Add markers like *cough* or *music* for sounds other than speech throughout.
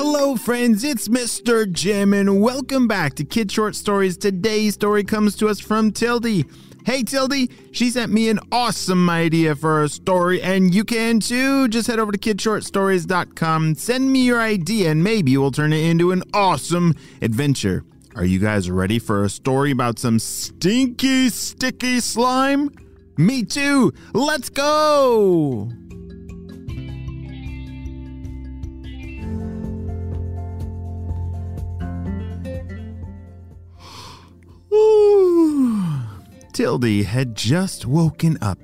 Hello, friends, it's Mr. Jim, and welcome back to Kid Short Stories. Today's story comes to us from Tildy. Hey, Tildy, she sent me an awesome idea for a story, and you can too. Just head over to kidshortstories.com, send me your idea, and maybe we'll turn it into an awesome adventure. Are you guys ready for a story about some stinky, sticky slime? Me too. Let's go. Tildy had just woken up.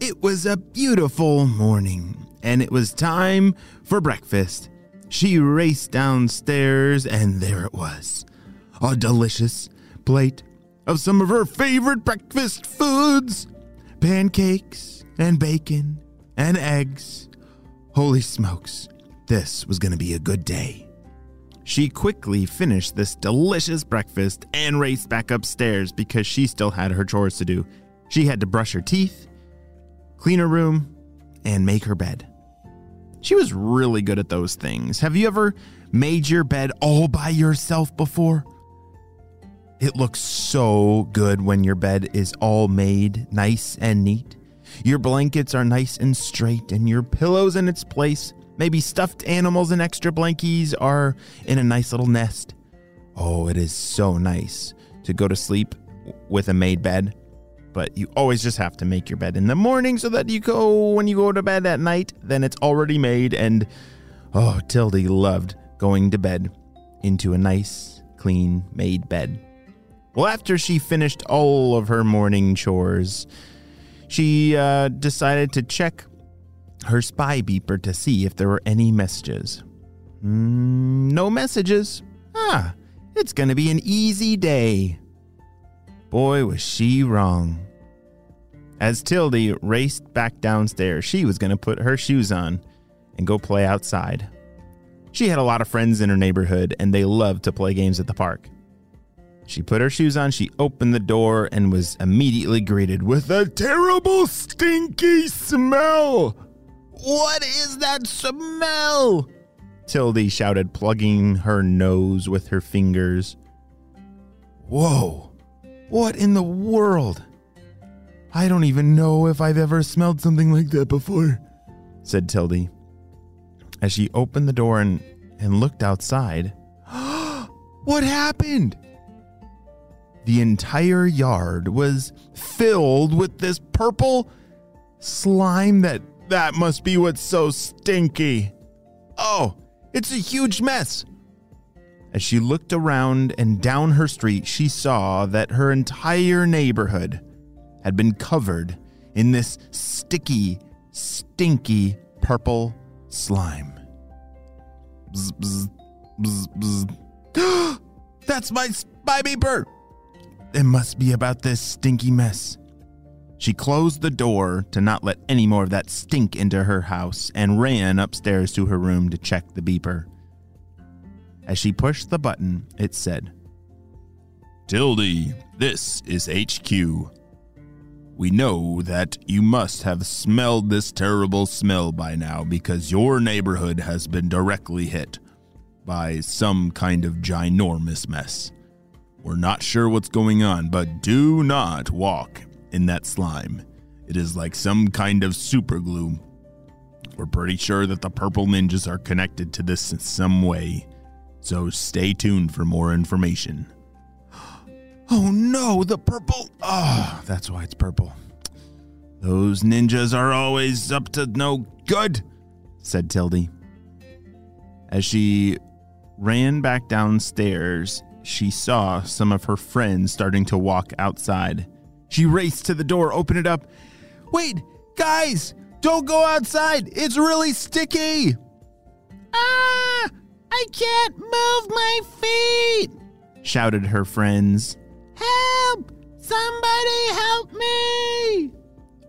It was a beautiful morning, and it was time for breakfast. She raced downstairs, and there it was a delicious plate of some of her favorite breakfast foods pancakes and bacon and eggs. Holy smokes, this was going to be a good day. She quickly finished this delicious breakfast and raced back upstairs because she still had her chores to do. She had to brush her teeth, clean her room, and make her bed. She was really good at those things. Have you ever made your bed all by yourself before? It looks so good when your bed is all made nice and neat. Your blankets are nice and straight, and your pillows in its place. Maybe stuffed animals and extra blankies are in a nice little nest. Oh, it is so nice to go to sleep with a made bed. But you always just have to make your bed in the morning so that you go, when you go to bed at night, then it's already made. And oh, Tildy loved going to bed into a nice, clean, made bed. Well, after she finished all of her morning chores, she uh, decided to check her spy beeper to see if there were any messages. Mm, no messages. Ah, it's going to be an easy day. Boy, was she wrong. As Tildy raced back downstairs, she was going to put her shoes on and go play outside. She had a lot of friends in her neighborhood, and they loved to play games at the park. She put her shoes on, she opened the door, and was immediately greeted with a terrible, stinky smell. What is that smell? Tildy shouted, plugging her nose with her fingers. Whoa, what in the world? I don't even know if I've ever smelled something like that before, said Tildy. As she opened the door and, and looked outside, *gasps* what happened? The entire yard was filled with this purple slime that that must be what's so stinky. Oh, it's a huge mess. As she looked around and down her street, she saw that her entire neighborhood had been covered in this sticky, stinky purple slime. Bzz, bzz, bzz, bzz. *gasps* That's my spy beeper! It must be about this stinky mess. She closed the door to not let any more of that stink into her house and ran upstairs to her room to check the beeper. As she pushed the button, it said, Tildy, this is HQ. We know that you must have smelled this terrible smell by now because your neighborhood has been directly hit by some kind of ginormous mess. We're not sure what's going on, but do not walk in that slime. It is like some kind of super glue. We're pretty sure that the purple ninjas are connected to this in some way, so stay tuned for more information. *gasps* Oh no, the purple. Ah, oh, that's why it's purple. Those ninjas are always up to no good, said Tildy. As she ran back downstairs, she saw some of her friends starting to walk outside. She raced to the door, opened it up. Wait, guys, don't go outside. It's really sticky. Ah, I can't move my feet, shouted her friends. Help! Somebody help me!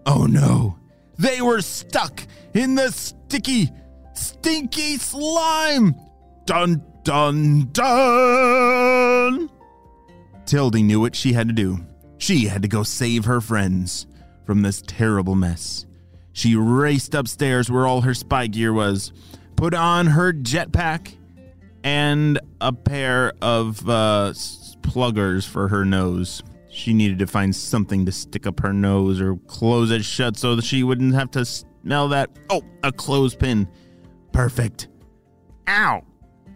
Oh no, they were stuck in the sticky, stinky slime. Dun, dun, dun! Tildy knew what she had to do. She had to go save her friends from this terrible mess. She raced upstairs where all her spy gear was, put on her jetpack, and a pair of uh, pluggers for her nose. She needed to find something to stick up her nose or close it shut so that she wouldn't have to smell that. Oh, a clothespin. Perfect. Ow!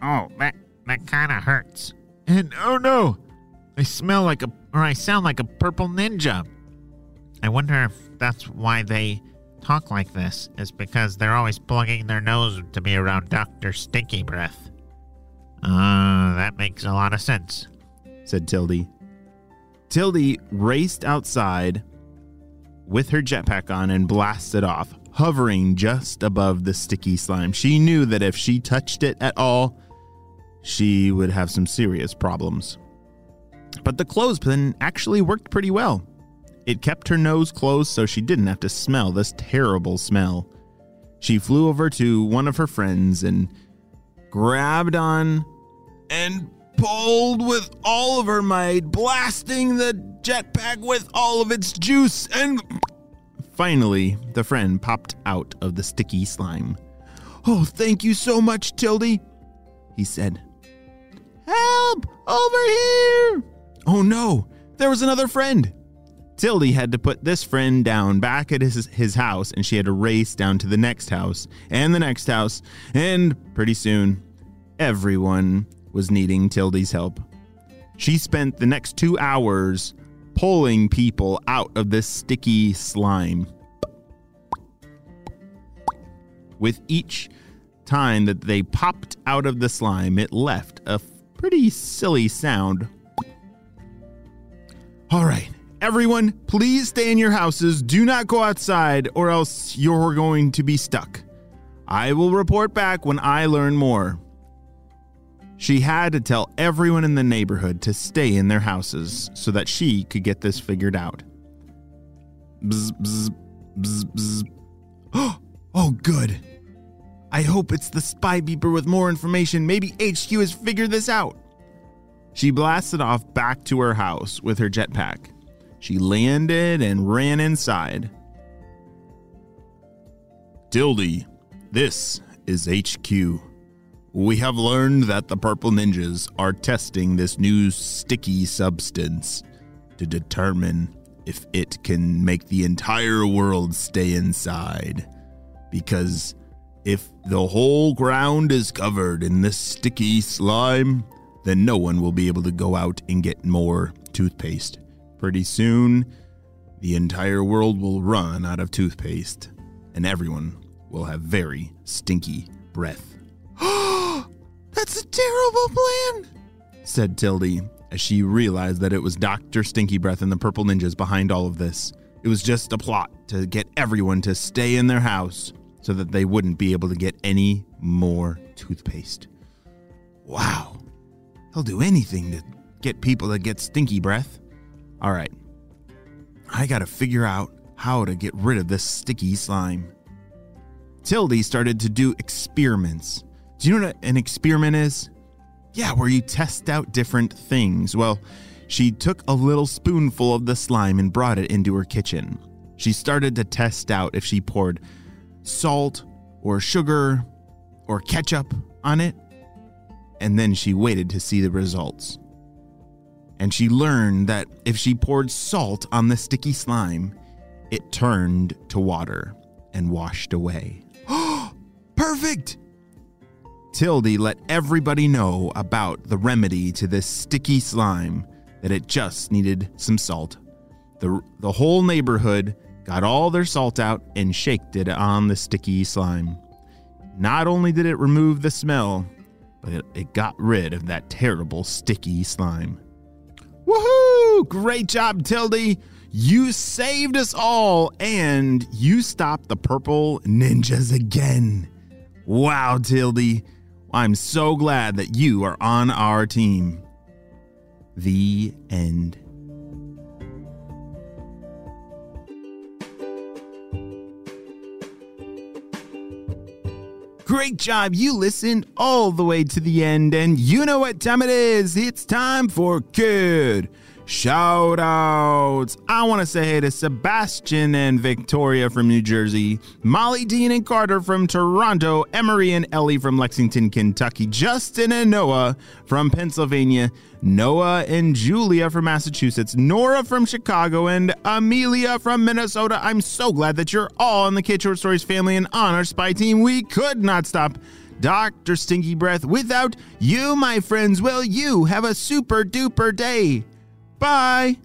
Oh, that that kind of hurts. And oh no, I smell like a, or I sound like a purple ninja. I wonder if that's why they talk like this, is because they're always plugging their nose to be around Dr. Stinky Breath. Uh, that makes a lot of sense, said Tildy. Tildy raced outside with her jetpack on and blasted off, hovering just above the sticky slime. She knew that if she touched it at all, she would have some serious problems. But the clothespin actually worked pretty well. It kept her nose closed so she didn't have to smell this terrible smell. She flew over to one of her friends and grabbed on and pulled with all of her might, blasting the jetpack with all of its juice, and finally, the friend popped out of the sticky slime. Oh, thank you so much, Tildy, he said. Help! Over here! Oh no, there was another friend. Tildy had to put this friend down back at his, his house, and she had to race down to the next house and the next house, and pretty soon, everyone was needing Tildy's help. She spent the next two hours pulling people out of this sticky slime. With each time that they popped out of the slime, it left a pretty silly sound. All right, everyone, please stay in your houses. Do not go outside, or else you're going to be stuck. I will report back when I learn more. She had to tell everyone in the neighborhood to stay in their houses so that she could get this figured out. Bzz, bzz, bzz, bzz. *gasps* oh, good. I hope it's the spy beeper with more information. Maybe HQ has figured this out. She blasted off back to her house with her jetpack. She landed and ran inside. Tildy, this is HQ. We have learned that the Purple Ninjas are testing this new sticky substance to determine if it can make the entire world stay inside. Because if the whole ground is covered in this sticky slime, then no one will be able to go out and get more toothpaste. Pretty soon, the entire world will run out of toothpaste, and everyone will have very stinky breath. *gasps* That's a terrible plan, said Tildy as she realized that it was Dr. Stinky Breath and the Purple Ninjas behind all of this. It was just a plot to get everyone to stay in their house so that they wouldn't be able to get any more toothpaste. Wow. He'll do anything to get people to get stinky breath. All right. I got to figure out how to get rid of this sticky slime. Tildy started to do experiments. Do you know what an experiment is? Yeah, where you test out different things. Well, she took a little spoonful of the slime and brought it into her kitchen. She started to test out if she poured salt or sugar or ketchup on it, and then she waited to see the results. And she learned that if she poured salt on the sticky slime, it turned to water and washed away. *gasps* Perfect! Tildy let everybody know about the remedy to this sticky slime, that it just needed some salt. The, the whole neighborhood got all their salt out and shaked it on the sticky slime. Not only did it remove the smell, but it, it got rid of that terrible sticky slime. Woohoo! Great job, Tildy! You saved us all and you stopped the purple ninjas again. Wow, Tildy. I'm so glad that you are on our team. The end. Great job. You listened all the way to the end, and you know what time it is. It's time for Kid Shout outs. I want to say hey to Sebastian and Victoria from New Jersey, Molly, Dean, and Carter from Toronto, Emery and Ellie from Lexington, Kentucky, Justin and Noah from Pennsylvania, Noah and Julia from Massachusetts, Nora from Chicago, and Amelia from Minnesota. I'm so glad that you're all in the Kid Short Stories family and on our spy team. We could not stop Dr. Stinky Breath without you, my friends. Will you have a super duper day? Bye.